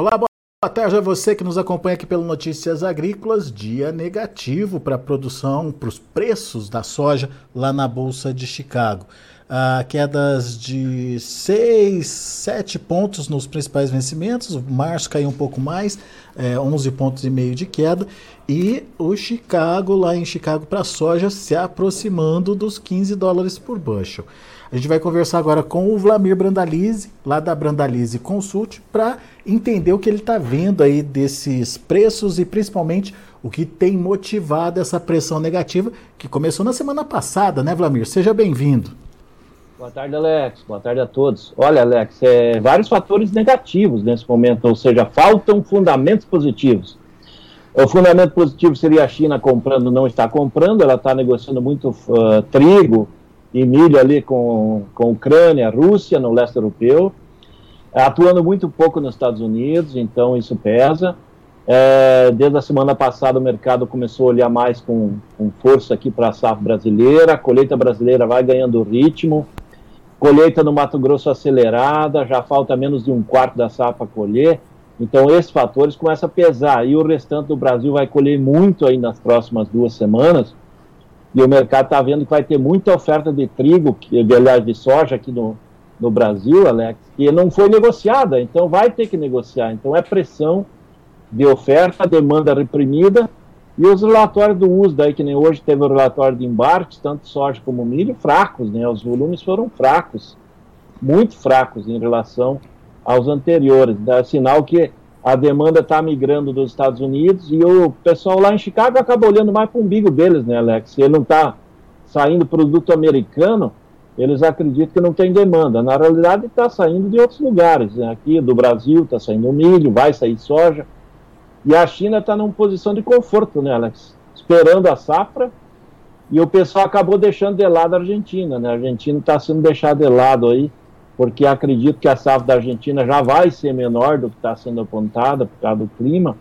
Olá, boa tarde a você que nos acompanha aqui pelo Notícias Agrícolas. Dia negativo para a produção, para os preços da soja lá na Bolsa de Chicago. Ah, quedas de 6, 7 pontos nos principais vencimentos. Março caiu um pouco mais, é, 11 pontos e meio de queda. E o Chicago, lá em Chicago, para soja, se aproximando dos 15 dólares por bushel. A gente vai conversar agora com o Vlamir Brandalize, lá da Brandalize Consult, para entender o que ele está vendo aí desses preços e principalmente o que tem motivado essa pressão negativa que começou na semana passada, né, Vlamir? Seja bem-vindo. Boa tarde, Alex. Boa tarde a todos. Olha, Alex, é, vários fatores negativos nesse momento, ou seja, faltam fundamentos positivos. O fundamento positivo seria a China comprando, não está comprando, ela está negociando muito uh, trigo, e milho ali com, com Ucrânia, Rússia, no leste europeu, atuando muito pouco nos Estados Unidos, então isso pesa. É, desde a semana passada o mercado começou a olhar mais com, com força aqui para a safra brasileira, a colheita brasileira vai ganhando ritmo, colheita no Mato Grosso acelerada, já falta menos de um quarto da safra colher, então esses fatores começam a pesar, e o restante do Brasil vai colher muito aí nas próximas duas semanas, e o mercado está vendo que vai ter muita oferta de trigo, de, aliás, de soja aqui no, no Brasil, Alex, que não foi negociada, então vai ter que negociar. Então é pressão de oferta, demanda reprimida, e os relatórios do uso, daí que nem hoje teve o relatório de embarques, tanto soja como milho, fracos, né? Os volumes foram fracos, muito fracos em relação aos anteriores. Dá sinal que a demanda está migrando dos Estados Unidos e o pessoal lá em Chicago acaba olhando mais para o umbigo deles, né, Alex? Se ele não está saindo produto americano, eles acreditam que não tem demanda. Na realidade, está saindo de outros lugares. Né? Aqui do Brasil está saindo milho, vai sair soja. E a China está numa posição de conforto, né, Alex? Esperando a safra. E o pessoal acabou deixando de lado a Argentina, né? A Argentina está sendo deixada de lado aí porque acredito que a safra da Argentina já vai ser menor do que está sendo apontada por causa do clima,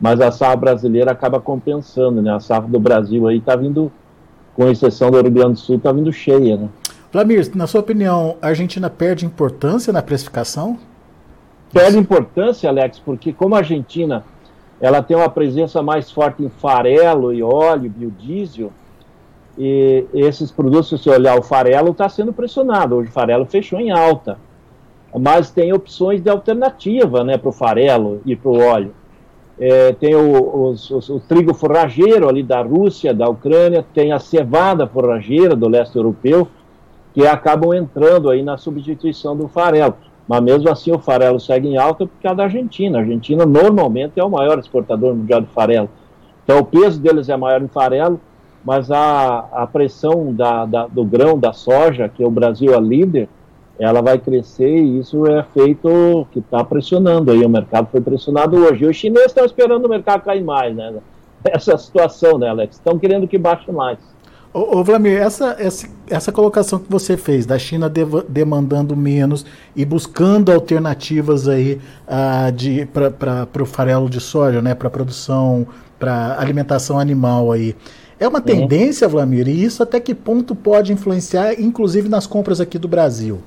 mas a safra brasileira acaba compensando, né? A safra do Brasil aí está vindo, com exceção do Rio Grande do Sul, está vindo cheia, né? Vladimir, na sua opinião, a Argentina perde importância na precificação? Perde importância, Alex, porque como a Argentina ela tem uma presença mais forte em farelo e óleo, biodiesel, e esses produtos, se você olhar, o farelo está sendo pressionado. Hoje o farelo fechou em alta. Mas tem opções de alternativa né, para o farelo e para o óleo. É, tem o, os, os, o, trigo forrageiro ali da Rússia, da Ucrânia, tem a cevada forrageira do leste europeu, que acabam entrando aí na substituição do farelo. Mas mesmo assim o farelo segue em alta por causa da Argentina. A Argentina normalmente é o maior exportador mundial de farelo. Então o peso deles é maior em farelo, mas a, a pressão da, da, do grão, da soja, que o Brasil é líder, ela vai crescer e isso é feito que está pressionando aí, o mercado foi pressionado hoje. E os chineses estão esperando o mercado cair mais, né? Essa situação, né, Alex? Estão querendo que baixe mais. Ô, ô Vlamir, essa, essa, essa colocação que você fez, da China de, demandando menos e buscando alternativas aí de para o farelo de soja, né, para produção, para alimentação animal aí, é uma tendência, Vlamir, e isso até que ponto pode influenciar, inclusive nas compras aqui do Brasil?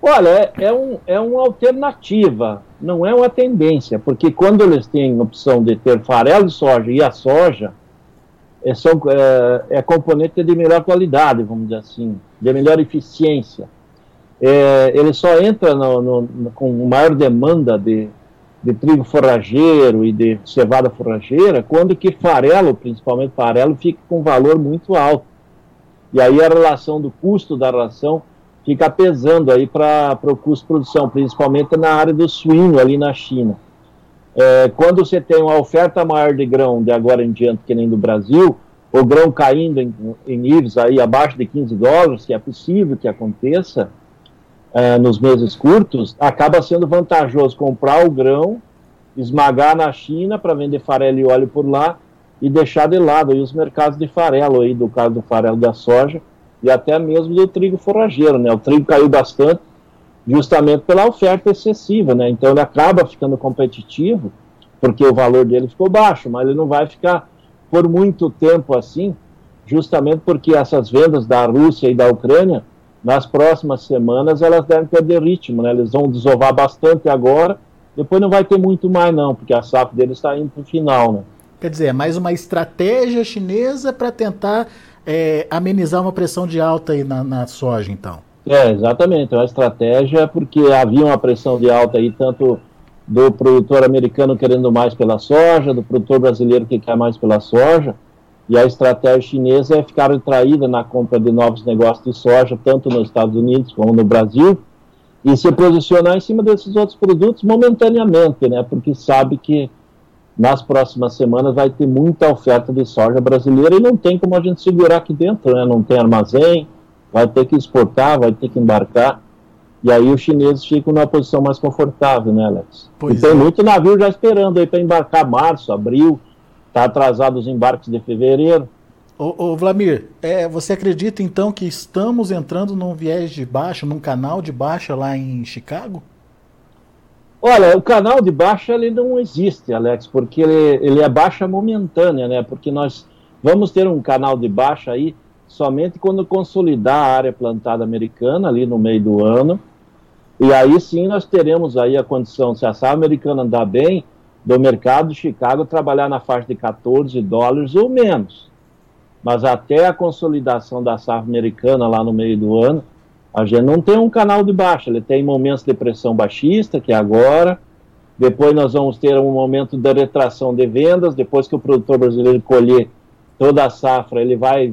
Olha, é, é, um, é uma alternativa, não é uma tendência, porque quando eles têm opção de ter farelo de soja e a soja, é, são, é, é componente de melhor qualidade, vamos dizer assim, de melhor eficiência. É, ele só entra no, no, com maior demanda de, de trigo forrageiro e de cevada forrageira, quando que farelo, principalmente farelo, fica com valor muito alto. E aí a relação do custo da ração fica pesando aí para o custo de produção, principalmente na área do suíno ali na China. É, quando você tem uma oferta maior de grão de agora em diante, que nem do Brasil, o grão caindo em, em níveis aí abaixo de 15 dólares, que é possível que aconteça, é, nos meses curtos, acaba sendo vantajoso comprar o grão, esmagar na China para vender farelo e óleo por lá e deixar de lado aí os mercados de farelo aí, do caso do farelo da soja e até mesmo do trigo forrageiro, né? O trigo caiu bastante justamente pela oferta excessiva, né? Então ele acaba ficando competitivo porque o valor dele ficou baixo, mas ele não vai ficar por muito tempo assim, justamente porque essas vendas da Rússia e da Ucrânia nas próximas semanas elas devem perder ritmo, né? Eles vão desovar bastante agora depois não vai ter muito mais não, porque a safra dele está indo para o final, né? Quer dizer, é mais uma estratégia chinesa para tentar é, amenizar uma pressão de alta aí na, na soja, então. É, exatamente. É uma estratégia porque havia uma pressão de alta aí, tanto do produtor americano querendo mais pela soja, do produtor brasileiro que quer mais pela soja, e a estratégia chinesa é ficar retraída na compra de novos negócios de soja, tanto nos Estados Unidos como no Brasil, e se posicionar em cima desses outros produtos momentaneamente, né, porque sabe que nas próximas semanas vai ter muita oferta de soja brasileira e não tem como a gente segurar aqui dentro, né, não tem armazém, vai ter que exportar, vai ter que embarcar, e aí os chineses ficam numa posição mais confortável, né, Alex? Pois e tem é. muito navio já esperando aí para embarcar março, abril, está atrasado os embarques de fevereiro. Ô, ô Vlamir, é, você acredita então que estamos entrando num viés de baixa, num canal de baixa lá em Chicago? Olha, o canal de baixa ele não existe, Alex, porque ele, ele é baixa momentânea, né? Porque nós vamos ter um canal de baixa aí somente quando consolidar a área plantada americana ali no meio do ano. E aí sim nós teremos aí a condição, se a safra americana andar bem, do mercado de Chicago trabalhar na faixa de 14 dólares ou menos. Mas até a consolidação da safra americana lá no meio do ano, a gente não tem um canal de baixa, ele tem momentos de pressão baixista, que é agora, depois nós vamos ter um momento da retração de vendas, depois que o produtor brasileiro colher toda a safra, ele vai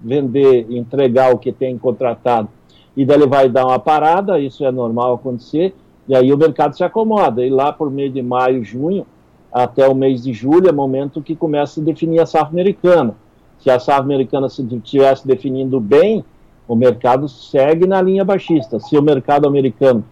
vender, entregar o que tem contratado, e daí ele vai dar uma parada, isso é normal acontecer, e aí o mercado se acomoda, e lá por meio de maio, junho, até o mês de julho, é momento que começa a definir a safra americana. Se a safra americana se estivesse definindo bem, o mercado segue na linha baixista. Se o mercado americano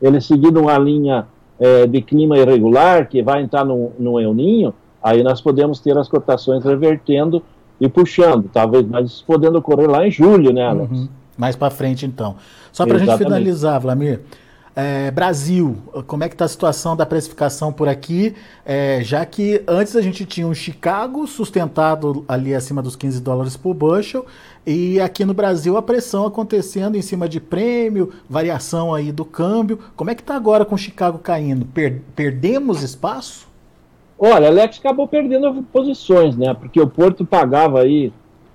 ele seguir uma linha é, de clima irregular, que vai entrar no, no El Ninho, aí nós podemos ter as cotações revertendo e puxando, talvez, mas podendo ocorrer lá em julho, né, Alex? Uhum. Mais para frente, então. Só para a gente finalizar, Vlamir, é, Brasil, como é que está a situação da precificação por aqui? É, já que antes a gente tinha um Chicago sustentado ali acima dos 15 dólares por bushel, e aqui no Brasil a pressão acontecendo em cima de prêmio, variação aí do câmbio. Como é que está agora com o Chicago caindo? Per perdemos espaço? Olha, Alex acabou perdendo posições, né? Porque o Porto pagava aí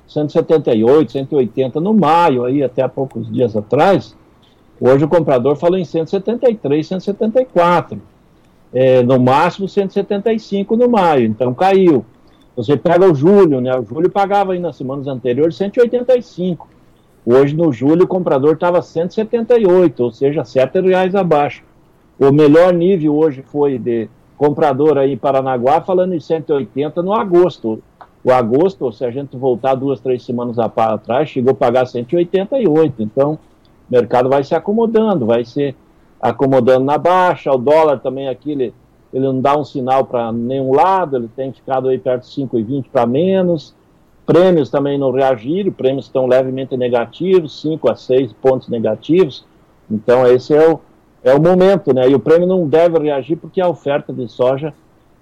178, 180 no maio, aí até há poucos dias atrás. Hoje o comprador falou em 173, 174. É, no máximo 175 no maio, então caiu. Você pega o julho, né? O julho pagava aí nas semanas anteriores 185. Hoje no julho o comprador estava 178, ou seja, 7 reais abaixo. O melhor nível hoje foi de comprador aí em Paranaguá falando em 180 no agosto. O agosto, se a gente voltar duas, três semanas atrás, chegou a pagar 188. Então, o mercado vai se acomodando, vai se acomodando na baixa. O dólar também aqui, ele, ele não dá um sinal para nenhum lado, ele tem ficado aí perto de 5,20 para menos. Prêmios também não reagiram, prêmios estão levemente negativos, 5 a 6 pontos negativos. Então, esse é o, é o momento, né? E o prêmio não deve reagir porque a oferta de soja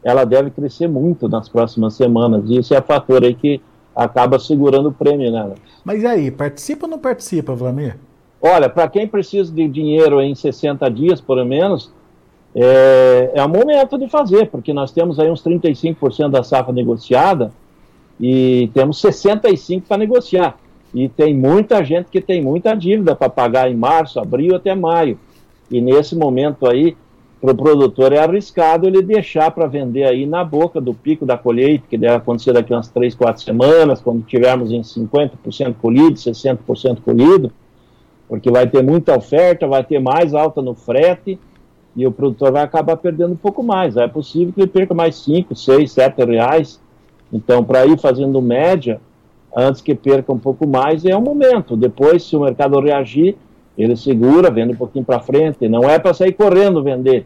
ela deve crescer muito nas próximas semanas. E isso é fator aí que acaba segurando o prêmio, né? Mas e aí, participa ou não participa, Vlamir? Olha, para quem precisa de dinheiro em 60 dias, pelo menos, é, é o momento de fazer, porque nós temos aí uns 35% da safra negociada e temos 65% para negociar. E tem muita gente que tem muita dívida para pagar em março, abril até maio. E nesse momento aí, para o produtor é arriscado ele deixar para vender aí na boca do pico da colheita, que deve acontecer daqui umas 3, 4 semanas, quando tivermos em 50% colhido, 60% colhido, porque vai ter muita oferta, vai ter mais alta no frete, e o produtor vai acabar perdendo um pouco mais. É possível que ele perca mais 5, 6, 7 reais. Então, para ir fazendo média, antes que perca um pouco mais, é o momento. Depois, se o mercado reagir, ele segura, vende um pouquinho para frente. Não é para sair correndo vender.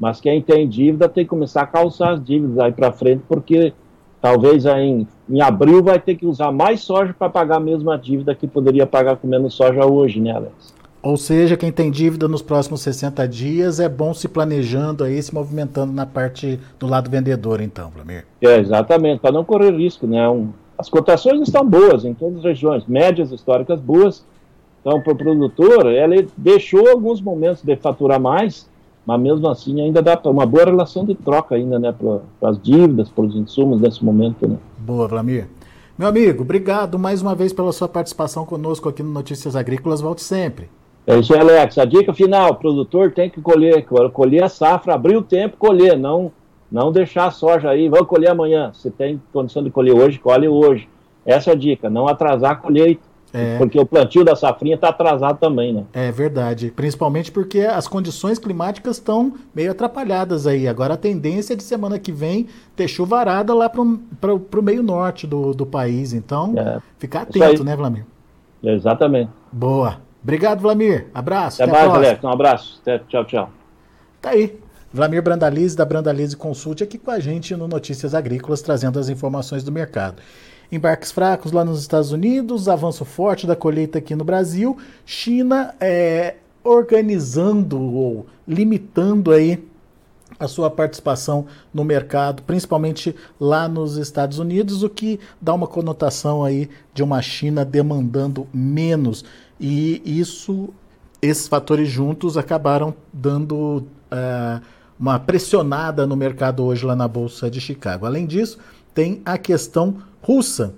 Mas quem tem dívida tem que começar a calçar as dívidas aí para frente, porque talvez aí em, em, abril vai ter que usar mais soja para pagar a mesma dívida que poderia pagar com menos soja hoje, né, Alex? Ou seja, quem tem dívida nos próximos 60 dias é bom se planejando aí, se movimentando na parte do lado vendedor, então, Vlamir. É, exatamente, para não correr risco, né? Um, as cotações estão boas em todas as regiões, médias históricas boas, então, para o produtor, ele deixou alguns momentos de faturar mais, mas mesmo assim ainda dá uma boa relação de troca ainda, né, para as dívidas, para os insumos nesse momento, né. Boa, Vlamir. Meu amigo, obrigado mais uma vez pela sua participação conosco aqui no Notícias Agrícolas. Volte sempre. É isso aí, Alex. A dica final: o produtor tem que colher, colher a safra, abrir o tempo, colher, não, não deixar a soja aí, vamos colher amanhã. Se tem condição de colher hoje, colhe hoje. Essa é a dica, não atrasar a colheita. É. Porque o plantio da safrinha está atrasado também, né? É verdade. Principalmente porque as condições climáticas estão meio atrapalhadas aí. Agora a tendência é de semana que vem ter chuvarada lá para o meio norte do, do país. Então, é. ficar atento, né, Vlamir? Exatamente. Boa. Obrigado, Vlamir. Abraço. Até, até mais, Alex. Um abraço. Até, tchau, tchau. Tá aí. Vlamir Brandalize, da Brandalize Consult, aqui com a gente no Notícias Agrícolas, trazendo as informações do mercado. Embarques fracos lá nos Estados Unidos, avanço forte da colheita aqui no Brasil, China é, organizando ou limitando aí a sua participação no mercado, principalmente lá nos Estados Unidos, o que dá uma conotação aí de uma China demandando menos. E isso, esses fatores juntos acabaram dando uh, uma pressionada no mercado hoje lá na Bolsa de Chicago. Além disso, tem a questão russa.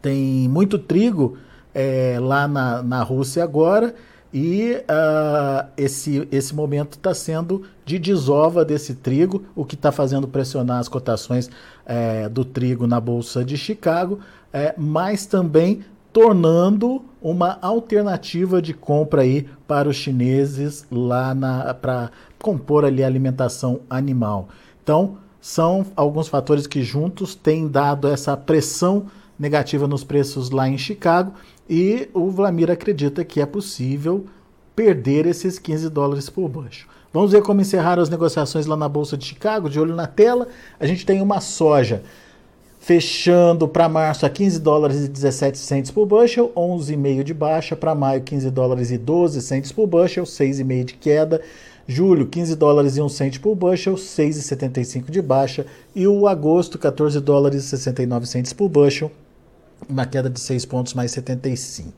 Tem muito trigo é, lá na, na Rússia agora e uh, esse, esse momento está sendo de desova desse trigo, o que está fazendo pressionar as cotações é, do trigo na Bolsa de Chicago, é, mas também tornando uma alternativa de compra aí para os chineses lá para compor ali a alimentação animal. Então, são alguns fatores que juntos têm dado essa pressão negativa nos preços lá em Chicago e o Vlamir acredita que é possível perder esses 15 dólares por baixo. Vamos ver como encerraram as negociações lá na Bolsa de Chicago, de olho na tela. A gente tem uma soja fechando para março a 15 dólares e 17 centes por bushel, 11,5 de baixa, para maio 15 dólares e 12 centes por bushel, 6,5 de queda. Julho, 15 dólares e 1 cento por bushel, 6,75 de baixa. E o agosto, 14 dólares e 69 centos por bushel, uma queda de 6 pontos mais 75.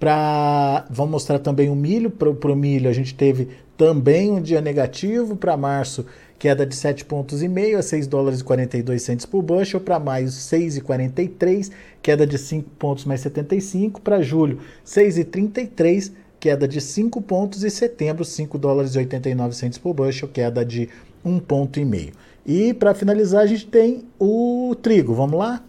Pra, vamos mostrar também o milho. Para o milho, a gente teve também um dia negativo. Para março, queda de 7 pontos e meio a 6 dólares e 42 centos por bushel. Para maio, 6,43, queda de 5 pontos mais 75. Para julho, 6,33, queda de 5 pontos, e setembro, 5 dólares e 89 centos por bushel, queda de 1 ponto e meio. E para finalizar, a gente tem o trigo. Vamos lá?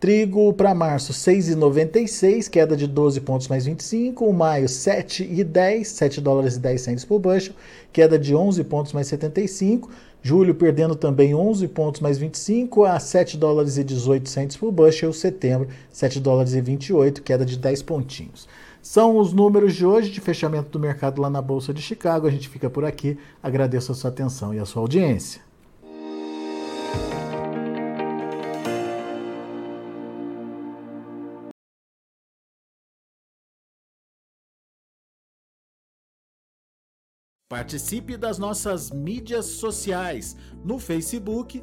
Trigo para março, 6,96, queda de 12 pontos mais 25. O maio, 7,10, 7 dólares e 10 centos por bushel, queda de 11 pontos mais 75. Julho perdendo também 11 pontos mais 25 a 7 dólares e 18 centos por bushel. Setembro, 7 dólares e 28, queda de 10 pontinhos. São os números de hoje de fechamento do mercado lá na Bolsa de Chicago. A gente fica por aqui. Agradeço a sua atenção e a sua audiência. Participe das nossas mídias sociais no Facebook